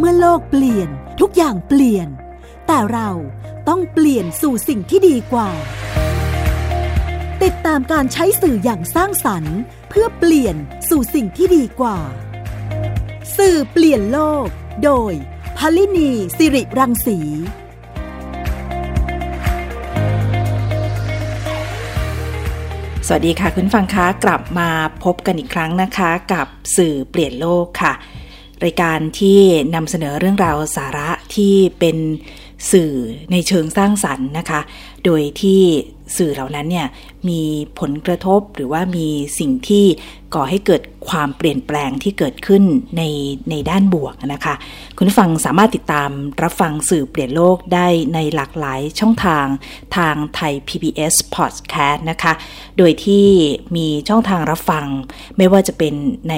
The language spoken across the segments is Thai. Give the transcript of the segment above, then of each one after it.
เมื่อโลกเปลี่ยนทุกอย่างเปลี่ยน แต่เราต้องเปลี่ยนสู่สิ่งที่ดีกว่า ติดตามการใช้สื่ออย่างสร้างสรรค์ เพื่อเปลี่ยนสู่สิ่งที่ดีกว่า สื่อเปลี่ยนโลก โดยพลินีสิริรังสีสวัสดีค่ะคุณฟังคะกลับมาพบกันอีกครั้งนะคะ กับสื่อเปลี่ยนโลกค่ะ รายการที่นำเสนอเรื่องราวสาระที่เป็นสื่อในเชิงสร้างสรรค์นะคะ โดยที่สื่อเหล่านั้นเนี่ยมีผลกระทบหรือว่ามีสิ่งที่ก่อให้เกิดความเปลี่ยนแปลงที่เกิดขึ้นในในด้านบวกนะคะ คุณฟังสามารถติดตามรับฟังสื่อเปลี่ยนโลกได้ในหลากหลายช่องทางทางไทย PBS Podcast นะคะ โดยที่มีช่องทางรับฟังไม่ว่าจะเป็นใน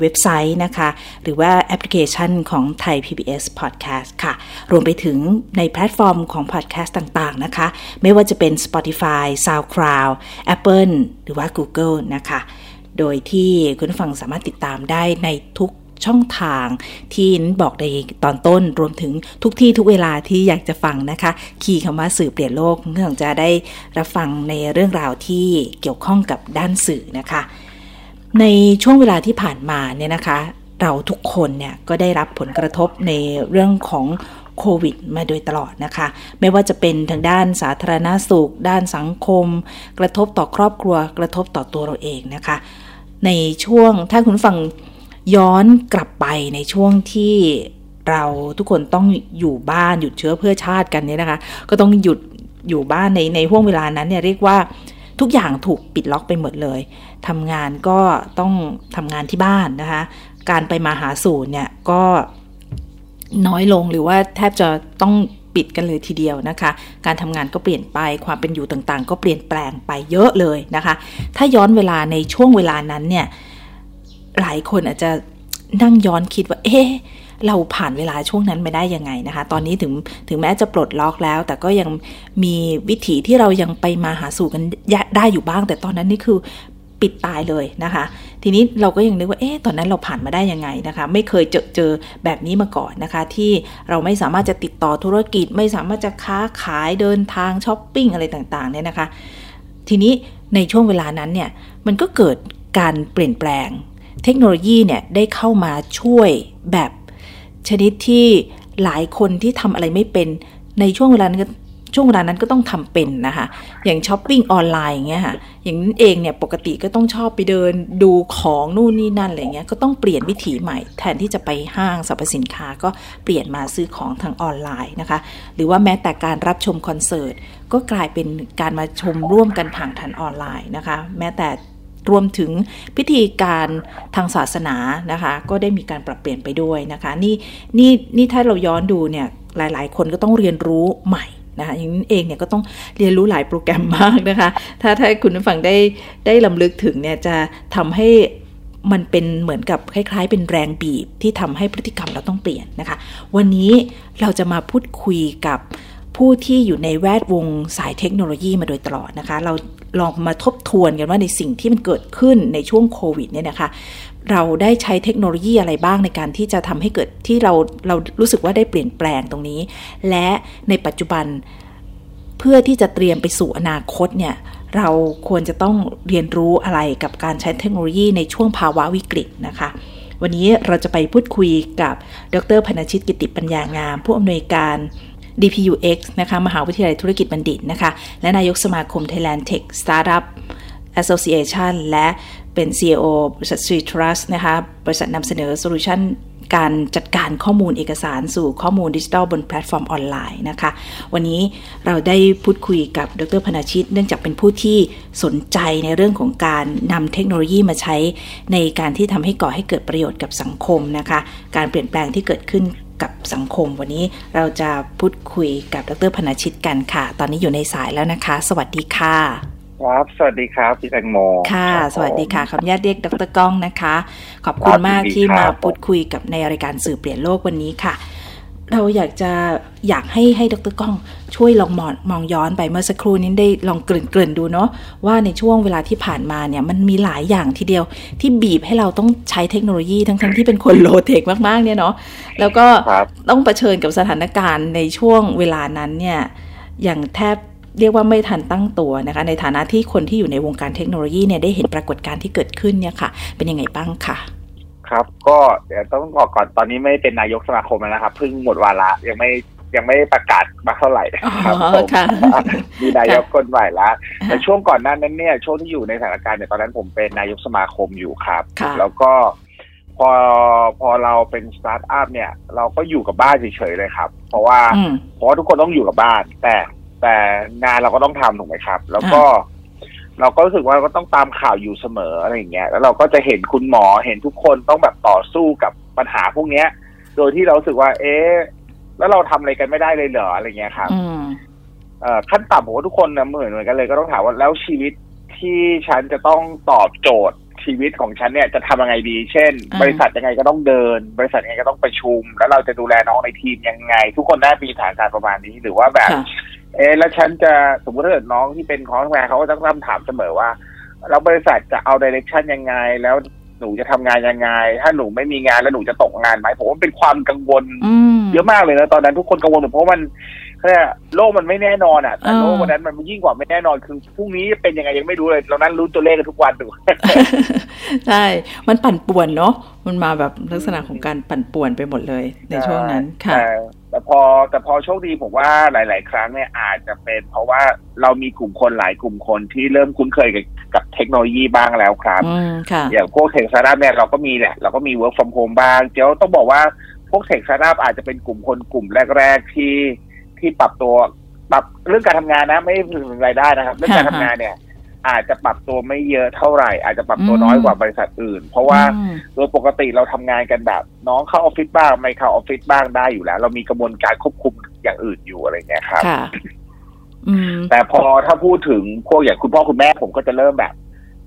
เว็บไซต์นะคะ หรือว่าแอปพลิเคชันของไทย PBS Podcast ค่ะ รวมไปถึงในแพลตฟอร์มของ Podcast ต่างๆนะคะ ไม่ว่าจะเป็น Spotify, SoundCloud, Apple หรือว่า Google นะคะ โดยที่คุณฟังสามารถติดตามได้ในทุกช่องทางที่บอกในตอนต้นรวมถึงทุกที่ทุกเวลาที่อยากจะฟังนะคะ คีย์คำว่าสื่อเปลี่ยนโลกเพื่อจะได้รับฟังในเรื่องราวที่เกี่ยวข้องกับด้านสื่อนะคะ ในช่วงเวลาที่ผ่านมาเนี่ยนะคะ เราทุกคนเนี่ยก็ได้รับผลกระทบในเรื่องของโควิดมาโดยตลอดนะคะ ไม่ว่าจะเป็นทางด้านสาธารณาสุข ด้านสังคม กระทบต่อครอบครัว กระทบต่อตัวเราเองนะคะ ในช่วงถ้าคุณฟังย้อนกลับไปในช่วงที่เราทุกคนต้องอยู่บ้านหยุดเชื้อเพื่อชาติกันเนี่ยนะคะ ก็ต้องหยุดอยู่บ้านในในห่วงเวลานั้นเนี่ยเรียกว่า ทุกอย่างถูกปิดล็อกไปหมดเลยทำงานก็ต้องทำงานที่บ้านนะคะ การไปมาหาสู่เนี่ยก็น้อยลงหรือว่าแทบจะต้องปิดกันเลยทีเดียวนะคะ การทำงานก็เปลี่ยนไปความเป็นอยู่ต่างๆ ก็เปลี่ยนแปลงไปเยอะเลยนะคะ ถ้าย้อนเวลาในช่วงเวลานั้นเนี่ยหลายคนอาจจะนั่งย้อนคิดว่า เอ๊ะ เราผ่านเวลาช่วงนั้นไม่ได้ยังไงนะคะ ตอนนี้ถึงถึงแม้จะปลดล็อกแล้ว แต่ก็ยังมีวิถีที่เรายังไปมาหาสู่กันได้อยู่บ้าง แต่ตอนนั้นนี่คือปิดตายเลยนะคะ ทีนี้เราก็ยังนึกว่า เอ๊ะ ตอนนั้นเราผ่านมาได้ยังไงนะคะ ไม่เคยเจอเจอแบบนี้มาก่อนนะคะ ที่เราไม่สามารถจะติดต่อธุรกิจ ไม่สามารถจะค้าขายเดินทางช้อปปิ้งอะไรต่างๆเนี่ยนะคะ ทีนี้ในช่วงเวลานั้นเนี่ย มันก็เกิดการเปลี่ยนแปลง เทคโนโลยีเนี่ยได้เข้ามาช่วยแบบ ชนิดที่หลายคนที่ทำอะไรไม่เป็น ในช่วงเวลานั้นช่วงเวลานั้นก็ต้องทำเป็นนะคะ อย่างช้อปปิ้งออนไลน์อย่างเงี้ยค่ะ อย่างนั้นเองเนี่ยปกติก็ต้องชอบไปเดินดูของนู่นนี่นั่นอะไรเงี้ย ก็ต้องเปลี่ยนวิถีใหม่ แทนที่จะไปห้างสรรพสินค้าก็เปลี่ยนมาซื้อของทางออนไลน์นะคะ หรือว่าแม้แต่การรับชมคอนเสิร์ตก็กลายเป็นการมาชมร่วมกันผ่านทางออนไลน์นะคะ แม้แต่ รวมถึงพิธีการทางศาสนานะคะ ก็ได้มีการปรับเปลี่ยนไปด้วยนะคะ นี่นี่นี่ถ้าเราย้อนดูเนี่ยหลาย ๆ คนก็ต้องเรียนรู้ใหม่นะคะอย่างนี้เองเนี่ยก็ต้องเรียนรู้หลายโปรแกรมมากนะคะ ถ้าถ้าคุณผู้ฟังได้ได้ลำลึกถึงเนี่ยจะทำให้มันเป็นเหมือนกับคล้าย ๆ เป็นแรงบีบที่ทำให้พฤติกรรมเราต้องเปลี่ยนนะคะ วันนี้เราจะมาพูดคุยกับผู้ที่อยู่ในแวดวงสายเทคโนโลยีมาโดยตลอดนะคะ เรา ลองมาทบทวนกันว่าในสิ่งที่มันเกิดขึ้นในช่วงโควิดเนี่ยนะคะเราได้ใช้เทคโนโลยีอะไรบ้างในการที่จะทำให้เกิดที่เราเรารู้สึกว่าได้เปลี่ยนแปลงตรงนี้ และในปัจจุบันเพื่อที่จะเตรียมไปสู่อนาคตเนี่ยเราควรจะต้องเรียนรู้อะไรกับการใช้เทคโนโลยีในช่วงภาวะวิกฤตนะคะ วันนี้เราจะไปพูดคุยกับดรพนชิตกิตติปัญญางาม ผู้อำนวยการ DPU X นะคะมหาวิทยาลัยธุรกิจบัณฑิตนะคะและนายกสมาคม Thailand Tech Startup Association และเป็น CEO บริษัท Street Trust นะคะบริษัทนำเสนอโซลูชันการจัดการข้อมูลเอกสารสู่ข้อมูลดิจิทัลบนแพลตฟอร์มออนไลน์นะคะ วันนี้เราได้พูดคุยกับดรพนชิต เนื่องจากเป็นผู้ที่สนใจในเรื่องของการนำเทคโนโลยีมาใช้ ในการที่ทำให้ก่อให้เกิดประโยชน์กับสังคมนะคะ การเปลี่ยนแปลงที่เกิดขึ้น กับสังคม วันนี้เราจะพูดคุยกับดรพนาชิตกันค่ะ ตอนนี้อยู่ในสายแล้วนะคะ สวัสดีค่ะครับสวัสดีครับพี่แตงโมค่ะ สวัสดีค่ะขออนุญาตเรียกดรก้องนะคะ ขอบคุณมากที่มาพูดคุยกับในรายการสื่อเปลี่ยนโลกวันนี้ค่ะ เราอยากจะอยากให้ให้ดรก้อง ช่วยลองมองมองย้อนไปเมื่อสักครู่นี้ได้ลองเกริ่นเกริ่นดูเนาะว่าในช่วงเวลาที่ผ่านมาเนี่ยมันมีหลายอย่างทีเดียวที่บีบให้เราต้องใช้เทคโนโลยีทั้งทั้งที่เป็นคนโลเทคมาก ๆ เนี่ยเนาะแล้วก็ครับต้องเผชิญกับสถานการณ์ในช่วงเวลานั้นเนี่ยอย่างแทบเรียกว่าไม่ทันตั้งตัวนะคะ ในฐานะที่คนที่อยู่ในวงการเทคโนโลยีเนี่ยได้เห็นปรากฏการณ์ที่เกิดขึ้นเนี่ยค่ะ เป็นยังไงบ้างค่ะ ครับ ก็เดี๋ยวต้องบอกก่อนตอนนี้ไม่เป็นนายกสมาคมแล้วนะครับเพิ่งหมดวาระยังไม่ ยังไม่ได้ประกาศมาเท่าไหร่ครับอ๋อผมค่ะมีนายกคนใหม่ละแต่ช่วงก่อนหน้านั้นเนี่ยช่วงที่อยู่ในสถานการณ์เนี่ยตอนนั้นผมเป็นนายกสมาคมอยู่ครับค่ะแล้วก็พอพอเราเป็นสตาร์ทอัพเนี่ย เราก็อยู่กับบ้านเฉยๆเลยครับ เพราะว่าอืมเพราะว่าทุกคนต้องอยู่กับบ้าน แต่แต่งานเราก็ต้องทำถูกไหมครับ แล้วก็ เราก็รู้สึกว่าก็ต้องตามข่าวอยู่เสมออะไรอย่างเงี้ยแล้วเราก็จะเห็นคุณหมอเห็นทุกคนต้องแบบต่อสู้กับปัญหาพวกเนี้ย โดยที่เรารู้สึกว่า เอ๊ะ แล้วเราทำอะไรกันไม่ได้เลยเหรออะไรเงี้ยครับอืมเอ่อขั้นต่ำผมว่าทุกคนนะเหมือนเหมือนกันเลยก็ต้องถามว่าแล้วชีวิตที่ฉันจะต้องตอบโจทย์ชีวิตของฉันเนี่ยจะทำยังไงดี เช่นอ่าบริษัทยังไงก็ต้องเดิน บริษัทยังไงก็ต้องประชุม แล้วเราจะดูแลน้องในทีมยังไง ทุกคนน่ามีฐานการณ์ประมาณนี้หรือว่าแบบค่ะเอ๊ะแล้วฉันจะสมมติถ้าเกิดน้องที่เป็นของทำงานเขาก็ต้องถามเสมอว่าแล้วบริษัทจะเอาดิเรกชันยังไง แล้วหนูจะทำงานยังไง ถ้าหนูไม่มีงานแล้วหนูจะตกงานไหมผมว่าเป็นความกังวลอืม เยอะมากเลยนะตอนนั้นทุกคนกังวลหมดเพราะว่ามันแค่โลกมันไม่แน่นอนอะแต่อ่าโลกวันนั้นมันยิ่งกว่าไม่แน่นอนคือพรุ่งนี้เป็นยังไงยังไม่รู้เลยเรานั้นรู้ตัวเลขกันทุกวันดูใช่มันปั่นป่วนเนาะมันมาแบบลักษณะของการปั่นป่วนไปหมดเลยในช่วงนั้นค่ะแต่แต่พอแต่พอโชคดีผมว่าหลาย ๆ ครั้งเนี่ยอาจจะเป็นเพราะว่าเรามีกลุ่มคนหลายกลุ่มคนที่เริ่มคุ้นเคยกับกับเทคโนโลยีบ้างแล้วครับอืมค่ะอย่างพวก tech startup เนี่ยเราก็มีแหละเราก็มี work from home บ้างเดี๋ยวต้องบอกว่า พวก tech startup อาจจะเป็นกลุ่มคนกลุ่มแรก ๆ ที่ที่ปรับตัวปรับเรื่องการทำงานนะ ไม่ถึงรายได้นะครับ เรื่องการทำงานเนี่ย อาจจะปรับตัวไม่เยอะเท่าไหร่ อาจจะปรับตัวอืมน้อยกว่าบริษัทอื่น เพราะว่าอืมโดยปกติเราทำงานกันแบบ ต้องเข้าออฟฟิศบ้างไม่เข้าออฟฟิศบ้างได้อยู่แล้ว เรามีกระบวนการควบคุมอย่างอื่นอยู่อะไรเงี้ยครับค่ะอืมแต่พอถ้าพูดถึงพวกอย่างคุณพ่อคุณแม่ผมก็จะเริ่มแบบ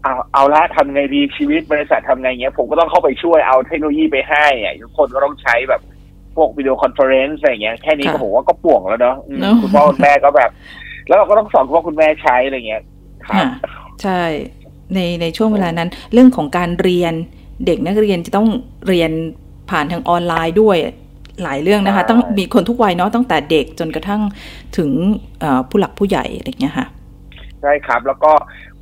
เอาเอาละทำไงดีชีวิตบริษัททำไงเงี้ย ผมก็ต้องเข้าไปช่วยเอาเทคโนโลยีไปให้อะทุกคนก็ต้องใช้แบบพวก video conference อะไรเงี้ยแค่นี้ก็ค่ะผมว่าก็ป่วงแล้วเนาะอืมเนอะคุณพ่อคุณแม่ก็แบบ แล้วเราก็ต้องสอนคุณพ่อคุณแม่ใช้อะไรเงี้ยครับค่ะใช่ในในช่วงเวลานั้น เรื่องของการเรียนเด็กนักเรียนจะต้องเรียนผ่านทางออนไลน์ด้วยหลายเรื่องนะคะใช่ต้องมีคนทุกวัยเนาะตั้งแต่เด็กจนกระทั่งถึงเอ่อผู้หลักผู้ใหญ่อะไรอย่างเงี้ยค่ะ ใช่ครับ แล้วก็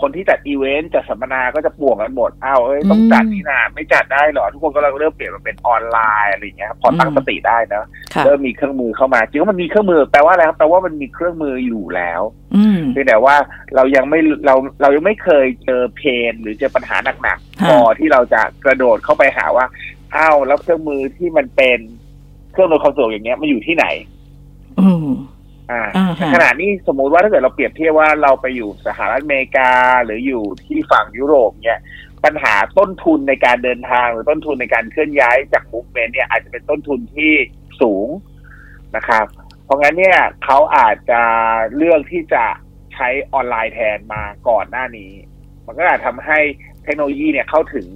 คนที่จัดอีเวนต์จัดสัมมนาก็จะป่วงกันหมดอ้าวเอ้ยต้องอืมจัดนี่นาไม่จัดได้เหรอ ทุกคนก็เริ่มเปลี่ยนมาเป็นออนไลน์อะไรเงี้ยครับพอตั้งอืมสติได้นะค่ะเริ่มมีเครื่องมือเข้ามาจริงๆว่ามันมีเครื่องมือแปลว่าอะไรครับแปลว่ามันมีเครื่องมืออยู่แล้วอืมเพียงแต่ว่าเรายังไม่เราเรายังไม่เคยเจอเพนหรือเจอปัญหาหนักค่ะๆพอที่เราจะกระโดดเข้าไปหาว่าอ้าวแล้วเครื่องมือที่มันเป็นเครื่องมือความสะดวกอย่างเงี้ยมันอยู่ที่ไหน อืม อ่าอ่าฮะขณะนี้สมมุติว่าถ้าเกิดเราเปรียบเทียบว่าเราไปอยู่สหรัฐอเมริกาหรืออยู่ที่ฝั่งยุโรปเนี่ยปัญหาต้นทุนในการเดินทางหรือต้นทุนในการเคลื่อนย้ายจากมูฟเมนต์เนี่ยอาจจะเป็นต้นทุนที่สูงนะครับ เพราะงั้นเนี่ยเขาอาจจะเลือกที่จะใช้ออนไลน์แทนมาก่อนหน้านี้ มันก็อาจทำให้เทคโนโลยีเนี่ยเข้าถึง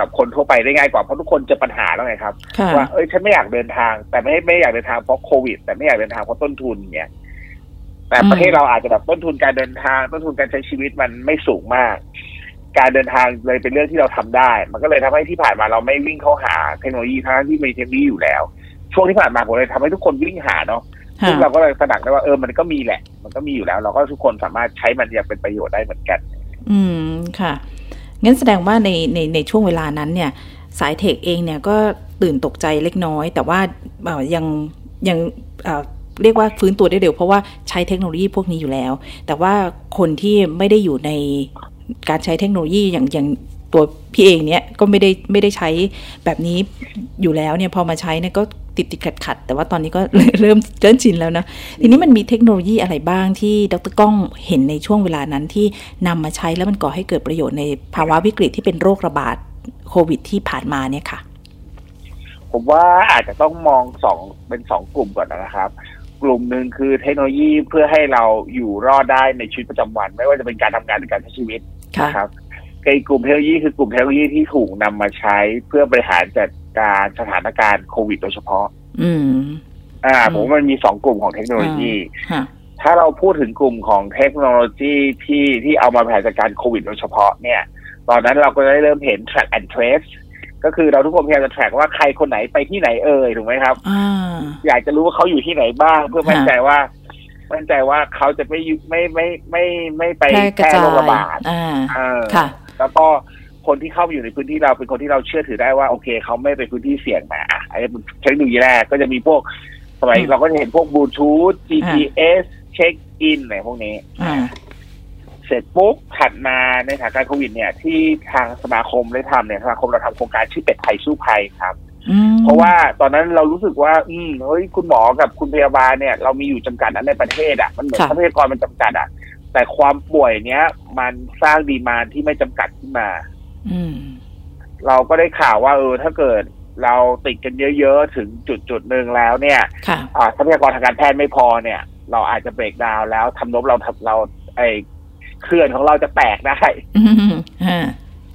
กับคนทั่วไปได้ง่ายกว่าเพราะทุกคนเจอปัญหาแล้วไงครับค่ะว่าเอ้ยฉันไม่อยากเดินทาง แต่ไม่ไม่อยากเดินทางเพราะโควิด แต่ไม่อยากเดินทางเพราะต้นทุนเนี่ยแต่อืมประเทศเราอาจจะแบบต้นทุนการเดินทาง ต้นทุนการใช้ชีวิตมันไม่สูงมาก การเดินทางเลยเป็นเรื่องที่เราทำได้ มันก็เลยทำให้ที่ผ่านมาเราไม่วิ่งเข้าหาเทคโนโลยีทั้งที่มีเทคโนโลยีอยู่แล้ว ช่วงที่ผ่านมาผมเลยทำให้ทุกคนวิ่งหาเนาะค่ะซึ่งเราก็เลยตระหนักได้ว่าเออมันก็มีแหละ มันก็มีอยู่แล้ว เราก็ทุกคนสามารถใช้มันอย่างเป็นประโยชน์ได้เหมือนกัน อืมค่ะ งั้นแสดงว่าในในในช่วงเวลานั้นเนี่ยสายเทคเองเนี่ยก็ตื่นตกใจเล็กน้อย แต่ว่ายังยังเรียกว่าฟื้นตัวได้เร็ว เพราะว่าใช้เทคโนโลยีพวกนี้อยู่แล้ว แต่ว่าคนที่ไม่ได้อยู่ในการใช้เทคโนโลยีอย่างอย่างตัวพี่เองเนี่ยก็ไม่ได้ไม่ได้ใช้แบบนี้อยู่แล้วเนี่ยพอมาใช้เนี่ยก็ ติดติดขัดขัดๆแต่ว่าตอนนี้ก็เริ่มเริ่มชินแล้วนะ ทีนี้มันมีเทคโนโลยีอะไรบ้างที่ดรก้องเห็นในช่วงเวลานั้นที่นำมาใช้แล้วมันก่อให้เกิดประโยชน์ในภาวะวิกฤตที่เป็นโรคระบาดโควิดที่ผ่านมาเนี่ยค่ะ ผมว่าอาจจะต้องมองสองเป็นสองกลุ่มก่อนนะครับ กลุ่มหนึ่งคือเทคโนโลยีเพื่อให้เราอยู่รอดได้ในชีวิตประจำวัน ไม่ว่าจะเป็นการทำงานหรือการใช้ชีวิตค่ะนะครับกับอีกกลุ่มเทคโนโลยีคือกลุ่มเทคโนโลยีที่ถูกนำมาใช้เพื่อบริหารจัด การสถานการณ์โควิดโดยเฉพาะ อืม อ่าอืมผมว่ามันมีสองกลุ่มของเทคโนโลยีค่ะถ้าเราพูดถึงกลุ่มของเทคโนโลยีที่ที่เอามาแผนจัดการโควิดโดยเฉพาะเนี่ย ตอนนั้นเราก็ได้เริ่มเห็น track and trace ก็คือเราทุกคนพยายามจะ track ว่าใครคนไหนไปที่ไหนเอ่ยถูกไหมครับอ่าอยากจะรู้ว่าเขาอยู่ที่ไหนบ้าง เพื่อมั่นค่ะใจว่า มั่นใจว่าเขาจะไม่ยุไม่ไม่ไม่ไม่ไปแพร่กระแพร่จาโรคระยบาดอ่าเออค่ะ แล้วก็ คนที่เข้ามาอยู่ในพื้นที่เราเป็นคนที่เราเชื่อถือได้ว่าโอเคเขาไม่ไปพื้นที่เสี่ยงมาอะอันนี้เป็นเทคโนโลยีแรกก็จะมีพวกสมัยอืมเราก็จะเห็นพวกบลูทูธ GPS เช็คอินอะไรพวกนี้อ่าเสร็จปุ๊บถัดมาในสถานการณ์โควิดเนี่ย ที่ทางสมาคมได้ทำเนี่ยสมาคมเราทำโครงการชื่อเป็ดไทยสู้ภัยครับอืมเพราะว่าตอนนั้นเรารู้สึกว่า อืมเฮ้ยคุณหมอกับคุณพยาบาลเนี่ย เรามีอยู่จำกัดนั้นในประเทศอะมันเหมือนค่ะทรัพยากรมันจำกัดอะแต่ความป่วยเนี้ย มันสร้างดีมานที่ไม่จำกัดขึ้นมาอืม เราก็ได้ข่าวว่าเออถ้าเกิดเราติดกันเยอะๆ ถึงจุดจุดๆหนึ่งแล้วเนี่ยค่ะอ่าทรัพยากรทางการแพทย์ไม่พอเนี่ย เราอาจจะเบรกดาวน์แล้วทำนบเราทำเราไอเคลื่อนของเราจะแตกได้อืมอ่า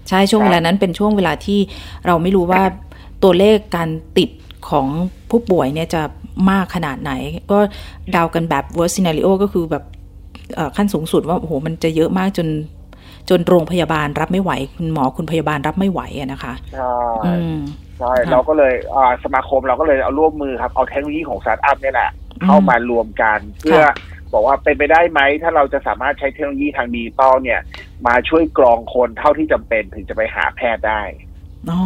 ใช่ช่วงครับเวลานั้นเป็นช่วงเวลาที่เราไม่รู้ว่าตัวเลขการติดของผู้ป่วยเนี่ยจะมากขนาดไหน ก็เดากันแบบ worst scenario ก็คือแบบเอ่อขั้นสูงสุดว่าโอ้โหมันจะเยอะมากจน จนโรงพยาบาลรับไม่ไหว คุณหมอคุณพยาบาลรับไม่ไหวอะนะคะใช่อืมใช่ค่ะเราก็เลยอ่าสมาคมเราก็เลยเอาร่วมมือครับเอาเทคโนโลยีของสตาร์ทอัพเนี่ยแหละ เข้ามารวมกันเพื่อค่ะบอกว่าเป็นไปได้ไหม ถ้าเราจะสามารถใช้เทคโนโลยีทางดิจิตอลเนี่ย มาช่วยกรองคนเท่าที่จำเป็นถึงจะไปหาแพทย์ได้อ๋อ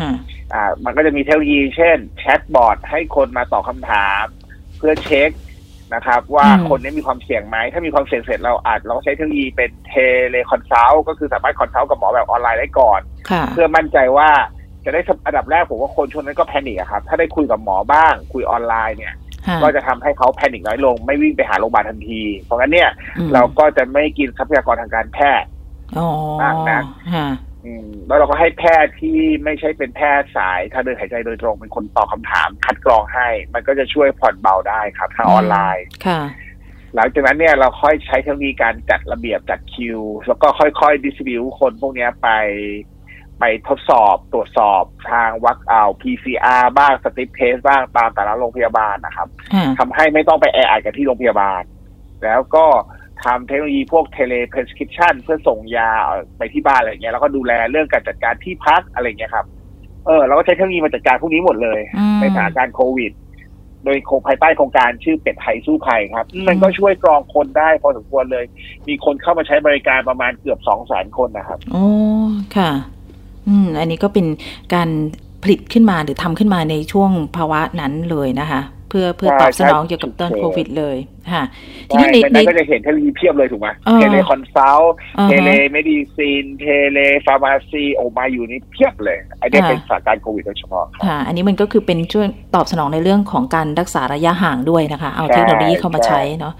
ฮะอ่า มันก็จะมีเทคโนโลยี เช่น chatbot ให้คนมาตอบคำถาม เพื่อเช็ค นะครับ ว่าอืมคนนี้มีความเสี่ยงไหม ถ้ามีความเสี่ยงเสร็จเราอาจเราก็ใช้เทคโนโลยีเป็น teleconsult ก็คือสามารถ consult กับหมอแบบออนไลน์ได้ก่อนค่ะเพื่อมั่นใจว่าจะได้อันดับแรกผมว่าคนช่วงนั้นก็ panic อะครับ ถ้าได้คุยกับหมอบ้าง คุยออนไลน์เนี่ยฮะก็จะทำให้เขา panic น้อยลง ไม่วิ่งไปหาโรงพยาบาลทันที เพราะงั้นเนี่ยอืมเราก็จะไม่กินทรัพยากรทางการแพทย์อ๋อมากนะฮะอืม แล้วเราก็ให้แพทย์ที่ไม่ใช่เป็นแพทย์สายทางเดินหายใจโดยตรงเป็นคนตอบคำถาม คัดกรองให้ มันก็จะช่วยผ่อนเบาได้ครับทางออนไลน์ค่ะ หลังจากนั้นเนี่ยเราค่อยใช้เทคโนโลยีการจัดระเบียบจัดคิว แล้วก็ค่อยๆ distribute คนพวกเนี้ยไป ไปทดสอบตรวจสอบทางวัดเอา PCR บ้าง strip test บ้างตามแต่ละโรงพยาบาลนะครับฮะทำให้ไม่ต้องไปแออัดกันที่โรงพยาบาล แล้วก็ ทำเทคโนโลยีพวกเทเลเพรสคริปชันเพื่อส่งยาไปที่บ้านอะไรเงี้ยแล้วก็ดูแลเรื่องการจัดการที่พักอะไรเงี้ยครับเออเราก็ใช้เทคโนโลยีมาจัดการพวกนี้หมดเลยอืมในสถานการณ์โควิด โดยโคภายใต้โครงการชื่อเป็ดไทยสู้ภัยครับอืมมันก็ช่วยกรองคนได้พอสมควรเลย มีคนเข้ามาใช้บริการประมาณเกือบสองแสนคนนะครับโอ้ค่ะ อืม อันนี้ก็เป็นการผลิตขึ้นมาหรือทำขึ้นมาในช่วงภาวะนั้นเลยนะคะ เพื่อเพื่อใช่ตอบสนองใช่เกี่ยวกับต้นโอเคโควิดเลยค่ะทีใช่นี้ในในในนั้นก็จะเห็นเทคโนโลยีเพียบเลยถูกไหมเออ teleconsult อ่าฮะ telemedicine telepharmacy โอมาอยู่นี่เพียบเลยไอันนี้อ่าเป็นสถานการณ์โควิดโดยเฉพาะครับค่ะ อันนี้มันก็คือเป็นช่วยตอบสนองในเรื่องของการรักษาระยะห่างด้วยนะคะ เอาใช่เทคโนโลยีเข้ามาใช่ใช้เนาะ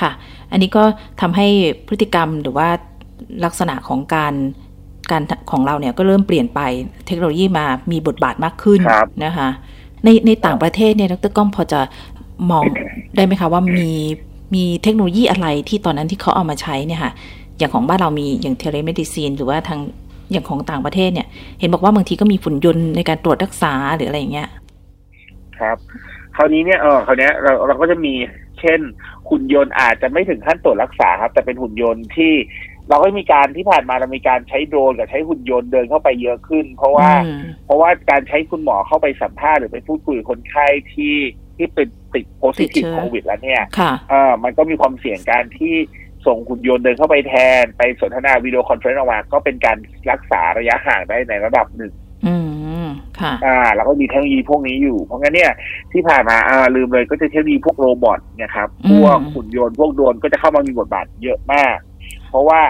ค่ะ อันนี้ก็ทำให้พฤติกรรมหรือว่าลักษณะของการการของเราเนี่ยก็เริ่มเปลี่ยนไปเทคโนโลยีมามีบทบาทมากขึ้นครับนะคะ ในในต่างประเทศเนี่ยดร.ก้องพอจะมองได้ไหมคะว่ามีมีเทคโนโลยีอะไรที่ตอนนั้นที่เขาเอามาใช้เนี่ยค่ะอย่างของบ้านเรามีอย่าง telemedicine หรือว่าทางอย่างของต่างประเทศเนี่ย เห็นบอกว่าบางทีก็มีหุ่นยนต์ในการตรวจรักษาหรืออะไรอย่างเงี้ยครับ คราวนี้เนี่ยเออคราวเนี้ยเราเราก็จะมีเช่นหุ่นยนต์อาจจะไม่ถึงขั้นตรวจรักษาครับ แต่เป็นหุ่นยนต์ที่ เราก็มีการที่ผ่านมาเรามีการใช้โดรนกับใช้หุ่นยนต์เดินเข้าไปเยอะขึ้น เพราะว่าอืมเพราะว่าการใช้คุณหมอเข้าไปสัมภาษณ์หรือไปพูดคุยกับคนไข้ที่ที่เป็นติด positive ติดเชื้อโควิดแล้วเนี่ยค่ะเออมันก็มีความเสี่ยงการที่ส่งหุ่นยนต์เดินเข้าไปแทน ไปสนทนา video conference ออกมา ก็เป็นการรักษาระยะห่างได้ในระดับหนึ่งอืมค่ะอ่าแล้วก็มีเทคโนโลยีพวกนี้อยู่ เพราะงั้นเนี่ยที่ผ่านมาอ่าลืมเลยก็จะเทคโนโลยีพวกโรบอทเนะครับอืมพวกหุ่นยนต์พวกโดรนก็จะเข้ามามีบทบาทเยอะมาก เพราะว่า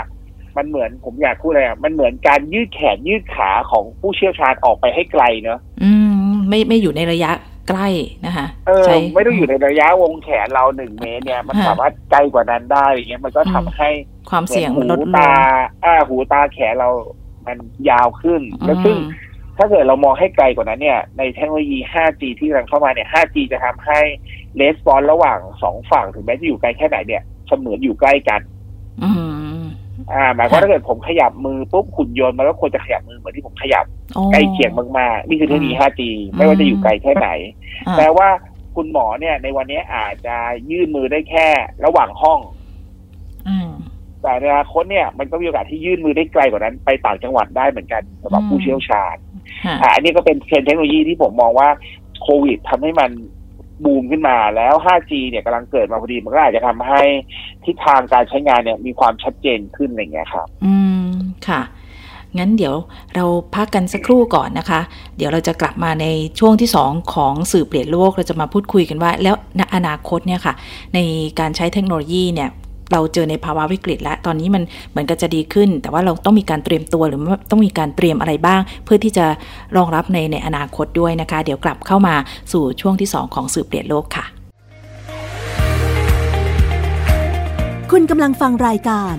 มันเหมือนผมอยากพูดอะไรอะมันเหมือนการยืดแขนยืดขาของผู้เชี่ยวชาญออกไปให้ไกลเนอะอืม ไม่ไม่อยู่ในระยะใกล้นะคะเออใช้ไม่ต้องอยู่ในระยะวงแขนเราหนึ่งเมตรเนี่ย มันฮะสามารถไกลกว่านั้นได้อย่างเงี้ยมันก็ทำให้ความเสี่ยงมันลดหูลตางอ่าหูตาแขนเรามันยาวขึ้น แล้วซึ่งอืมถ้าเกิดเรามองให้ไกลกว่านั้นเนี่ย ในเทคโนโลยี 5G ที่กำลังเข้ามาเนี่ย 5G จะทำให้レスปอนระหว่างสองฝั่งถึงแม้จะอยู่ไกลแค่ไหนเนี่ยเสมือนอยู่ใกล้กัน อืม อ่าหมายความว่าค่ะถ้าเกิดผมขยับมือปุ๊บหุ่นยนต์มันก็ควรจะขยับมือเหมือนที่ผมขยับโอ้ใกล้เคียงมากๆนี่คือเทคโนโลยี 5G อืมไม่ว่าจะอยู่ไกลแค่ไหนอ่าแปลว่าคุณหมอเนี่ยในวันนี้อาจจะยื่นมือได้แค่ระหว่างห้องอืมแต่ในอนาคตเนี่ยมันก็มีโอกาสที่ยื่นมือได้ไกลกว่านั้น ไปต่างจังหวัดได้เหมือนกันสำหรับอืมผู้เชี่ยวชาญค่ะอ่าอันนี้ก็เป็นเทรนด์เทคโนโลยีที่ผมมองว่าโควิดทำให้มัน บูมขึ้นมาแล้ว 5G เนี่ยกำลังเกิดมาพอดีมันก็อาจจะทำให้ทิศทางการใช้งานเนี่ยมีความชัดเจนขึ้นอะไรอย่างเงี้ยครับ อืมค่ะ งั้นเดี๋ยวเราพักกันสักครู่ก่อนนะคะ เดี๋ยวเราจะกลับมาในช่วงที่ 2 ของสื่อเปลี่ยนโลกเราจะมาพูดคุยกันว่า แล้วในอนาคตเนี่ยค่ะ ในการใช้เทคโนโลยีเนี่ย เราเจอในภาวะวิกฤตแล้ว ตอนนี้มันเหมือนกับจะดีขึ้น แต่ว่าเราต้องมีการเตรียมตัวหรือว่าต้องมีการเตรียมอะไรบ้าง เพื่อที่จะรองรับในในอนาคตด้วยนะคะ เดี๋ยวกลับเข้ามาสู่ช่วงที่ 2 ของสื่อเปลี่ยนโลกค่ะ คุณกำลังฟังรายการ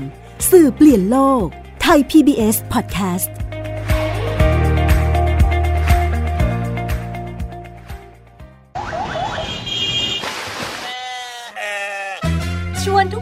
สื่อเปลี่ยนโลกไทย PBS Podcast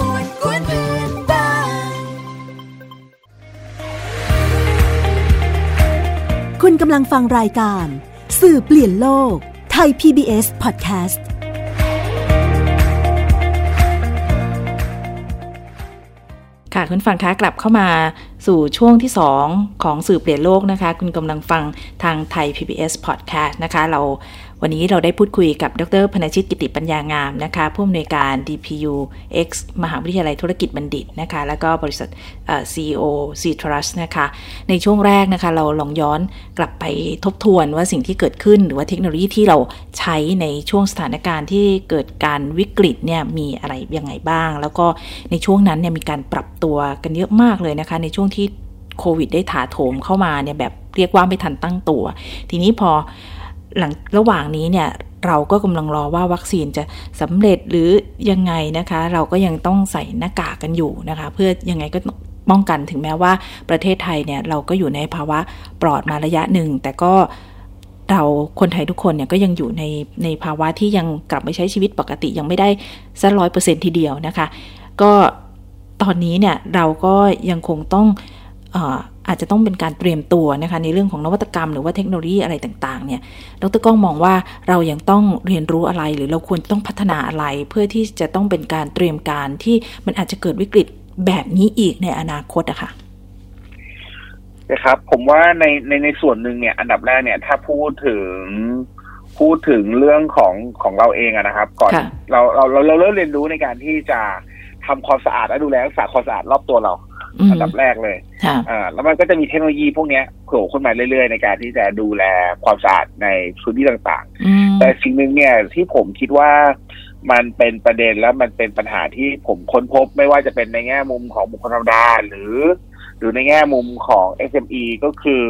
คุณกำลังฟังรายการ สื่อเปลี่ยนโลก ไทย PBS Podcast ค่ะคุณฟังคะกลับเข้ามาสู่ช่วงที่ 2 ของสื่อเปลี่ยนโลกนะคะ คุณกำลังฟังทางไทย PBS Podcast นะคะ เรา วันนี้เราได้พูดคุยกับดรพนชิตกิติปัญญางามนะคะผู้อำนวยการ DPU X มหาวิทยาลัยธุรกิจบัณฑิตนะคะ แล้วก็บริษัท CEO C Trust นะคะ ในช่วงแรกนะคะ เราลองย้อนกลับไปทบทวนว่าสิ่งที่เกิดขึ้น หรือว่าเทคโนโลยีที่เราใช้ในช่วงสถานการณ์ที่เกิดการวิกฤตเนี่ยมีอะไรยังไงบ้าง แล้วก็ในช่วงนั้นเนี่ยมีการปรับตัวกันเยอะมากเลยนะคะ ในช่วงที่โควิดได้ถาโถมเข้ามาเนี่ยแบบเรียกว่าไม่ทันตั้งตัว ทีนี้พอ หลังระหว่างนี้เนี่ยเราก็กำลังรอว่าวัคซีนจะสำเร็จหรือยังไงนะคะ เราก็ยังต้องใส่หน้ากากกันอยู่นะคะ เพื่อยังไงก็ป้องกันถึงแม้ว่าประเทศไทยเนี่ยเราก็อยู่ในภาวะปลอดมาระยะหนึ่ง แต่ก็เราคนไทยทุกคนเนี่ยก็ยังอยู่ในในภาวะที่ยังกลับไปใช้ชีวิตปกติยังไม่ได้สักร้อยเปอร์เซ็นทีเดียวนะคะ ก็ตอนนี้เนี่ยเราก็ยังคงต้อง อ่ออาจจะต้องเป็นการเตรียมตัวนะคะในเรื่องของนวัตกรรมหรือว่าเทคโนโลยีอะไรต่าง ๆ เนี่ยดรก้องมองว่าเรายังต้องเรียนรู้อะไร หรือเราควรจะต้องพัฒนาอะไร เพื่อที่จะต้องเป็นการเตรียมการที่มันอาจจะเกิดวิกฤตแบบนี้อีกในอนาคตอะค่ะนะครับผมว่าในในในส่วนหนึ่งเนี่ย อันดับแรกเนี่ย ถ้าพูดถึงพูดถึงเรื่องของของเราเองอะนะครับ ก่อนค่ะเราเราเราเราเริ่มเรียนรู้ในการที่จะทำความสะอาดและดูแลรักษาความสะอาดรอบตัวเรา อืมอันดับแรกเลยค่ะอ่าแล้วมันก็จะมีเทคโนโลยีพวกเนี้ยโผล่ขึ้นมาเรื่อยๆ ในการที่จะดูแลความสะอาดในพื้นที่ต่างอืมๆแต่สิ่งหนึ่งเนี่ยที่ผมคิดว่ามันเป็นประเด็นและมันเป็นปัญหาที่ผมค้นพบไม่ว่าจะเป็นในแง่มุมของบุคคลธรรมดาหรือ หรือในแง่มุมของ SME ก็คือ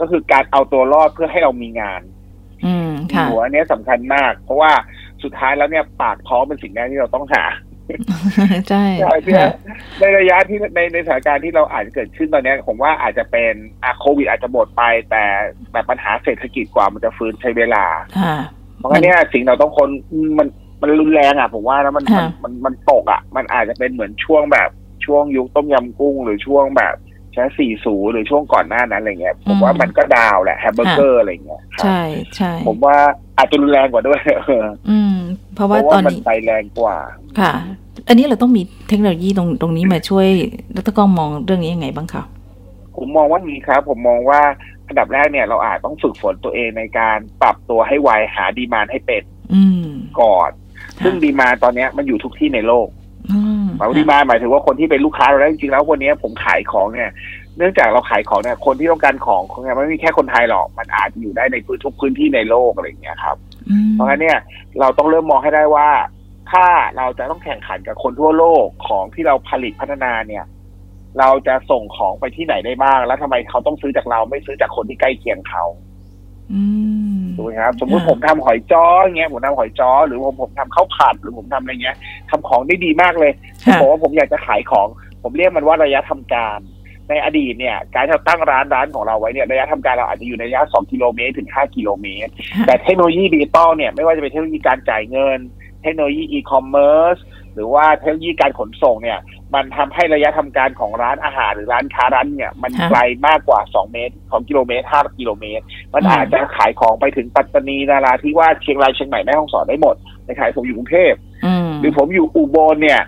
ก็คือการเอาตัวรอดเพื่อให้เรามีงานอืมค่ะหัวอันเนี้ยสำคัญมาก เพราะว่าสุดท้ายแล้วเนี่ยปากท้องเป็นสิ่งแรกที่เราต้องหา ใช่ใช่เพื่อในระยะที่ในในสถานการณ์ที่เราอาจจะเกิดขึ้นตอนเนี้ยผมว่าอาจจะเป็นอะโควิดอาจจะหมดไป แต่แต่ปัญหาเศรษฐกิจกว่ามันจะฟื้นใช้เวลาค่ะเพราะงั้นเนี่ยสิ่งเราต้องคนมันมันรุนแรงอะผมว่าแล้วมันมันค่ะมันมันตกอะ มันอาจจะเป็นเหมือนช่วงแบบช่วงยุคต้มยำกุ้งหรือช่วงแบบ ใช้สี่สูหรือช่วงก่อนหน้านั้นอะไรเงี้ย ผมว่ามันก็ดาวแหละแฮมเบอร์เกอร์อะไรเงี้ยครับใช่ใช่ผมว่าอาจจะรุนแรงกว่าด้วยเอออืม เพราะเพว่าราะตอว่านมันนี้ไปแรงกว่า ค่ะ อันนี้เราต้องมีเทคโนโลยีตรงตรงนี้มาช่วยดรก้องมองเรื่องนี้ยังไงบ้างคะผมมองว่ามีครับ ผมมองว่าอันดับแรกเนี่ยเราอาจต้องฝึกฝนตัวเองในการปรับตัวให้ไวหาดีมานให้เป็นอืมก่อนค่ะซึ่งดีมานตอนเนี้ยมันอยู่ทุกที่ในโลกอื มหมายว่าดีมานหมายถึงว่าคนที่เป็นลูกค้าเราแล้วจริงๆแล้ววันเนี้ยผมขายของเนี่ย เนื่องจากเราขายของเนี่ยคนที่ต้องการของของเนี่ยไม่มีแค่คนไทยหรอกมันอาจจะอยู่ได้ในพื้นทุกพื้นที่ในโลกอะไรอย่างเงี้ยครับอืมเพราะงั้นเนี่ยเราต้องเริ่มมองให้ได้ว่า ถ้าเราจะต้องแข่งขันกับคนทั่วโลกของที่เราผลิตพัฒนาเนี่ย เราจะส่งของไปที่ไหนได้บ้าง แล้วทำไมเขาต้องซื้อจากเราไม่ซื้อจากคนที่ใกล้เคียงเขา อืม ถูกไหมครับ สมมุติค่ะผมทำหอยจ้ออย่างเงี้ยผมทำหอยจ้อหรือผมผมทำข้าวผัดหรือผมทำอะไรเงี้ยทำของได้ดีมากเลยผมค่ะบอกว่าผมอยากจะขายของ ผมเรียกมันว่าระยะทำการ ในอดีตเนี่ย การที่เราตั้งร้านร้านของเราไว้เนี่ยระยะทำการเราอาจจะอยู่ในระยะ2กิโลเมตรถึง5กิโลเมตร แต่เทคโนโลยีดิจิตอลเนี่ยไม่ว่าจะเป็นเทคโนโลยีการจ่ายเงิน เทคโนโลยีอีคอมเมิร์ซหรือว่าเทคโนโลยีการขนส่งเนี่ย มันทำให้ระยะทำการของร้านอาหารหรือร้านค้าร้านเนี่ย มันฮะไกลมากกว่า 2 เมตร 2 กิโลเมตร 5 กิโลเมตร มันอืมอาจจะขายของไปถึงปัตตานีนาราธิวาสเชียงรายเชียงใหม่แม่ฮ่องสอนได้หมดในขายผมอยู่กรุงเทพอืมหรือผมอยู่อุบลเนี่ย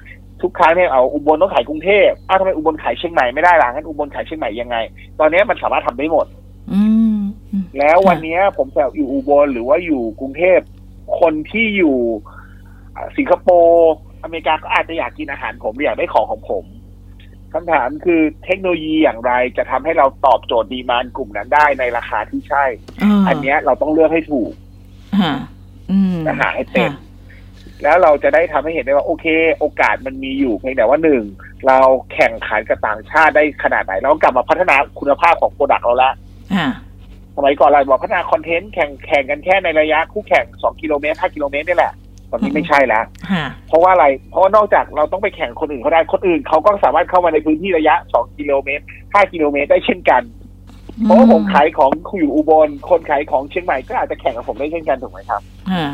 ทุกครั้งเนี่ยเอาอุบลต้องขายกรุงเทพอ้าวทำไมอุบลขายเชียงใหม่ไม่ได้ล่ะงั้นอุบลขายเชียงใหม่ยังไง ตอนนี้มันสามารถทำได้หมดอืมอืมแล้ววันเนี้ยผมจะอยู่อุบลหรือว่าอยู่กรุงเทพคนที่อยู่อ่าสิงคโปร์ อเมริกาก็อาจจะอยากกินอาหารผมอยากได้ของของผมคำถามคือเทคโนโลยีอย่างไรจะทำให้เราตอบโจทย์ demand กลุ่มนั้นได้ในราคาที่ใช่ อันเนี้ยเราต้องเลือกให้ถูกฮะอืมและหาให้เป็นค่ะแล้วเราจะได้ทำให้เห็นได้ว่า โอเค โอกาสมันมีอยู่เพียงแต่ว่าหนึ่งเราแข่งขันกับต่างชาติได้ขนาดไหนเรากลับมาพัฒนาคุณภาพของ product เราละฮะสมัยก่อนเราบอกพัฒนา content แข่งแข่งกันแค่ในระยะคู่แข่ง2กิโลเมตร5กิโลเมตรนี่แหละ ตอนนี้ไม่ใช่แล้วฮะเพราะว่าอะไร เพราะว่านอกจากเราต้องไปแข่งคนอื่นเขาได้คนอื่นเขาก็สามารถเข้ามาในพื้นที่ระยะ2กิโลเมตร5กิโลเมตรได้เช่นกันเพราะว่าผมขายของอยู่อุบลคนขายของเชียงใหม่ก็อาจจะแข่งกับผมได้เช่นกันถูกไหมครับฮะ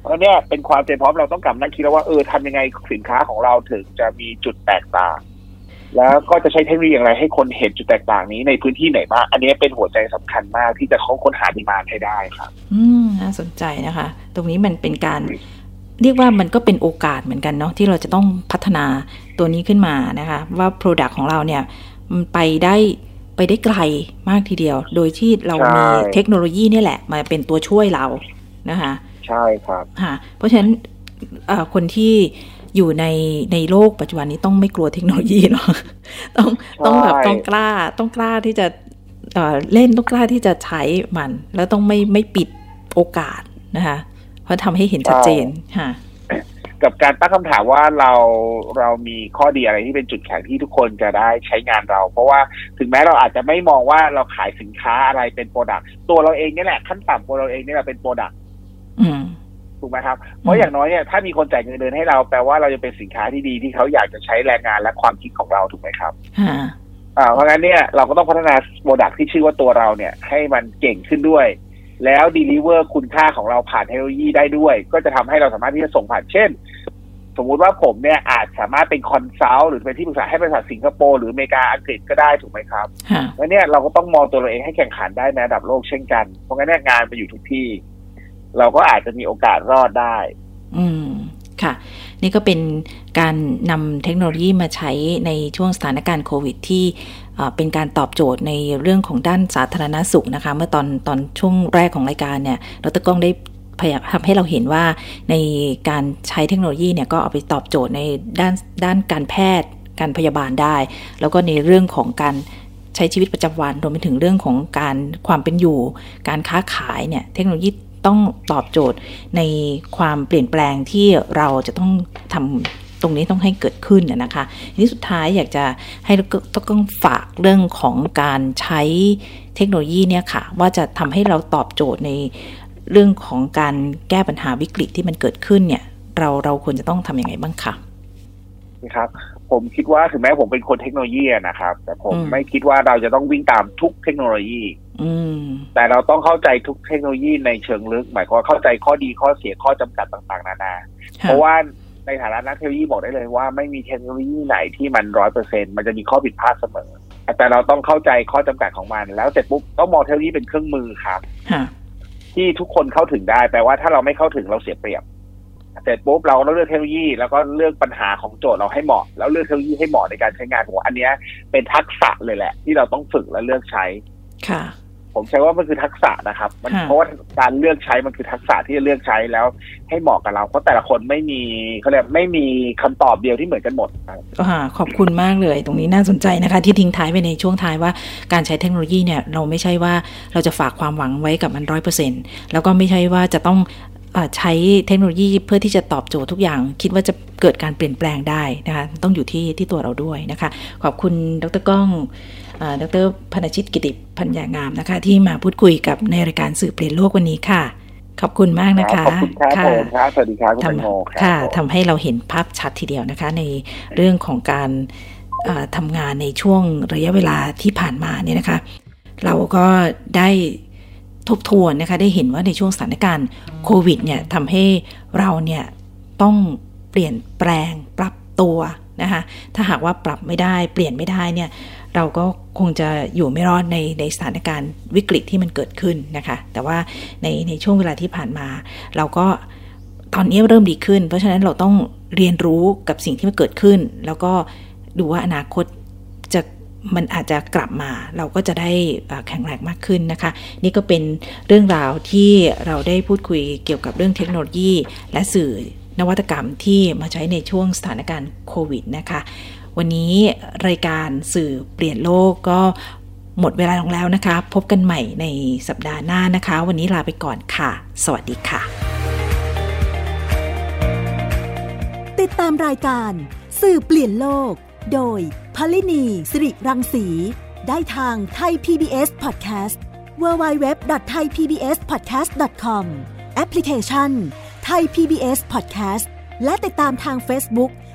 เพราะเนี่ยเป็นความเตรียมพร้อมเราต้องกลับมานั่งคิดแล้วว่าเออทำยังไงสินค้าของเราถึงจะมีจุดแตกต่าง แล้วก็จะใช้เทคโนโลยีอย่างไรให้คนเห็นจุดแตกต่างนี้ในพื้นที่ไหนบ้างอันนี้เป็นหัวใจสำคัญมากที่จะเขาค้นหาดีมานให้ได้ครับ อืมน่าสนใจนะคะ ตรงนี้มันเป็นการเรียกว่ามันก็เป็นโอกาสเหมือนกันเนาะที่เราจะต้องพัฒนาตัวนี้ขึ้นมานะคะ ว่า Product ของเราเนี่ยมันไปได้ไปได้ไกลมากทีเดียว โดยที่เราใช่มีเทคโนโลยีเนี่ยแหละ มาเป็นตัวช่วยเรานะคะ ใช่ครับค่ะเพราะฉะนั้นเอ่อคนที่ อยู่ในในโลกปัจจุบันนี้ต้องไม่กลัวเทคโนโลยีเนาะต้องต้องแบบต้องกล้าต้องกล้าที่จะเอ่อเล่นต้องกล้าที่จะใช้มัน แล้วต้องไม่ไม่ปิดโอกาสนะคะเพราะทำให้เห็นชัดเจนค่ะกับการตั้งคำถามว่าเราเรามีข้อดีอะไรที่เป็นจุดแข็งที่ทุกคนจะได้ใช้งานเรา เพราะว่าถึงแม้เราอาจจะไม่มองว่าเราขายสินค้าอะไรเป็น product ตัวเราเองนี่แหละขั้นต่ำตัวเราเองนี่แหละเป็น product อืม ถูกไหมครับ เพราะอย่างน้อยเนี่ยถ้ามีคนจ่ายเงินเดือนให้เราแปลว่าเราจะเป็นสินค้าที่ดีที่เขาอยากจะใช้แรงงานและความคิดของเราถูกไหมครับค่ะอ่าเพราะงั้นเนี่ยเราก็ต้องพัฒนา product ที่ชื่อว่าตัวเราเนี่ย ให้มันเก่งขึ้นด้วย แล้ว deliver คุณค่าของเราผ่านเทคโนโลยีได้ด้วย ก็จะทำให้เราสามารถที่จะส่งผ่านเช่น สมมุติว่าผมเนี่ยอาจสามารถเป็น consult หรือเป็นที่ปรึกษาให้บริษัทสิงคโปร์หรืออเมริกาอังกฤษก็ได้ถูกไหมครับค่ะแล้วเนี่ยเราก็ต้องมองตัวเราเองให้แข่งขันได้ในระดับโลกเช่นกัน เพราะงั้นเนี่ยงานไปอยู่ทุกที่ เราก็อาจจะมีโอกาสรอดได้ อืมค่ะ นี่ก็เป็นการนำเทคโนโลยีมาใช้ในช่วงสถานการณ์โควิดที่เป็นการตอบโจทย์ในเรื่องของด้านสาธารณสุขนะคะ เมื่อตอนตอนช่วงแรกของรายการเนี่ยดรก้องได้พยายามทำให้เราเห็นว่าในการใช้เทคโนโลยีเนี่ยก็เอาไปตอบโจทย์ในด้านด้านการแพทย์การพยาบาลได้ แล้วก็ในเรื่องของการใช้ชีวิตประจำวันรวมไปถึงเรื่องของการความเป็นอยู่ การค้าขายเนี่ยเทคโนโลยี ต้องตอบโจทย์ในความเปลี่ยนแปลงที่เราจะต้องทำตรงนี้ต้องให้เกิดขึ้นนะนะคะทีนี้สุดท้ายอยากจะให้ต้องฝากเรื่องของการใช้เทคโนโลยีเนี่ยค่ะ ว่าจะทำให้เราตอบโจทย์ในเรื่องของการแก้ปัญหาวิกฤตที่มันเกิดขึ้นเนี่ย เราเราควรจะต้องทำยังไงบ้างคะนะครับผมคิดว่าถึงแม้ผมเป็นคนเทคโนโลยีอะนะครับ แต่ผมอืมไม่คิดว่าเราจะต้องวิ่งตามทุกเทคโนโลยีอืม แต่เราต้องเข้าใจทุกเทคโนโลยีในเชิงลึก หมายความว่าเข้าใจข้อดีข้อเสียข้อจำกัดต่างๆ นานาค่เพราะว่าในฐานะนักเทคโนโลยีบอกได้เลยว่าไม่มีเทคโนโลยีไหนที่มันร้อยเปอร์เซ็นมันจะมีข้อผิดพลาดเสมอ แต่เราต้องเข้าใจข้อจำกัดของมัน แล้วเสร็จปุ๊บต้องมองเทคโนโลยีเป็นเครื่องมือครับค่ะที่ทุกคนเข้าถึงได้แปลว่าถ้าเราไม่เข้าถึงเราเสียเปรียบ เสร็จปุ๊บเราต้องเลือกเทคโนโลยี แล้วก็เลือกปัญหาของโจทย์เราให้เหมาะ แล้วเลือกเทคโนโลยีให้เหมาะในการใช้งานผมว่าอันเนี้ยเป็นทักษะเลยแหละ ที่เราต้องฝึกและเลือกใช้ค่ะ ผมใช้ว่ามันคือทักษะนะครับ มันค่ะเพราะว่าการเลือกใช้มันคือทักษะที่จะเลือกใช้แล้วให้เหมาะกับเรา เพราะแต่ละคนไม่มีเขาเรียกไม่มีคำตอบเดียวที่เหมือนกันหมดครับอ่าขอบคุณมากเลย ตรงนี้น่าสนใจนะคะ ที่ทิ้งท้ายไปในช่วงท้ายว่าการใช้เทคโนโลยีเนี่ยเราไม่ใช่ว่าเราจะฝากความหวังไว้กับมันร้อยเปอร์เซ็นแล้วก็ไม่ใช่ว่าจะต้องอาใช้เทคโนโลยีเพื่อที่จะตอบโจทย์ทุกอย่าง คิดว่าจะเกิดการเปลี่ยนแปลงได้นะคะ ต้องอยู่ที่ที่ตัวเราด้วยนะคะ ขอบคุณดรก้องอ่า ดรพนชิตกิติพัญญางามนะคะ ที่มาพูดคุยกับในรายการสื่อเปลี่ยนโลกวันนี้ค่ะ ขอบคุณมากนะคะขอบคุณครับผมครับสวัสดีครับคุณทแตงโมคำค่ะรับผมทำให้เราเห็นภาพชัดทีเดียวนะคะ ในเรื่องของการเอ่อทำงานในช่วงระยะเวลาที่ผ่านมาเนี่ยนะคะ เราก็ได้ทบทวนนะคะ ได้เห็นว่าในช่วงสถานการณ์โควิดเนี่ยทำให้เราเนี่ยต้องเปลี่ยนแปลงปรับตัวนะคะ ถ้าหากว่าปรับไม่ได้ เปลี่ยนไม่ได้เนี่ย เราก็คงจะอยู่ไม่รอดในในสถานการณ์วิกฤตที่มันเกิดขึ้นนะคะ แต่ว่าในในช่วงเวลาที่ผ่านมา เราก็ตอนนี้เริ่มดีขึ้น เพราะฉะนั้นเราต้องเรียนรู้กับสิ่งที่มันเกิดขึ้น แล้วก็ดูว่าอนาคตจะมันอาจจะกลับมา เราก็จะได้แข็งแรงมากขึ้นนะคะ นี่ก็เป็นเรื่องราวที่เราได้พูดคุยเกี่ยวกับเรื่องเทคโนโลยี และสื่อนวัตกรรมที่มาใช้ในช่วงสถานการณ์โควิดนะคะ วันนี้รายการสื่อเปลี่ยนโลกก็หมดเวลาลงแล้วนะคะ พบกันใหม่ในสัปดาห์หน้านะคะ วันนี้ลาไปก่อนค่ะ สวัสดีค่ะ ติดตามรายการสื่อเปลี่ยนโลก โดยพลินีสิริรังสี ได้ทางไทย PBS Podcast www.thaipbspodcast.com แอปพลิเคชัน Thai PBS Podcast และติดตามทาง Facebook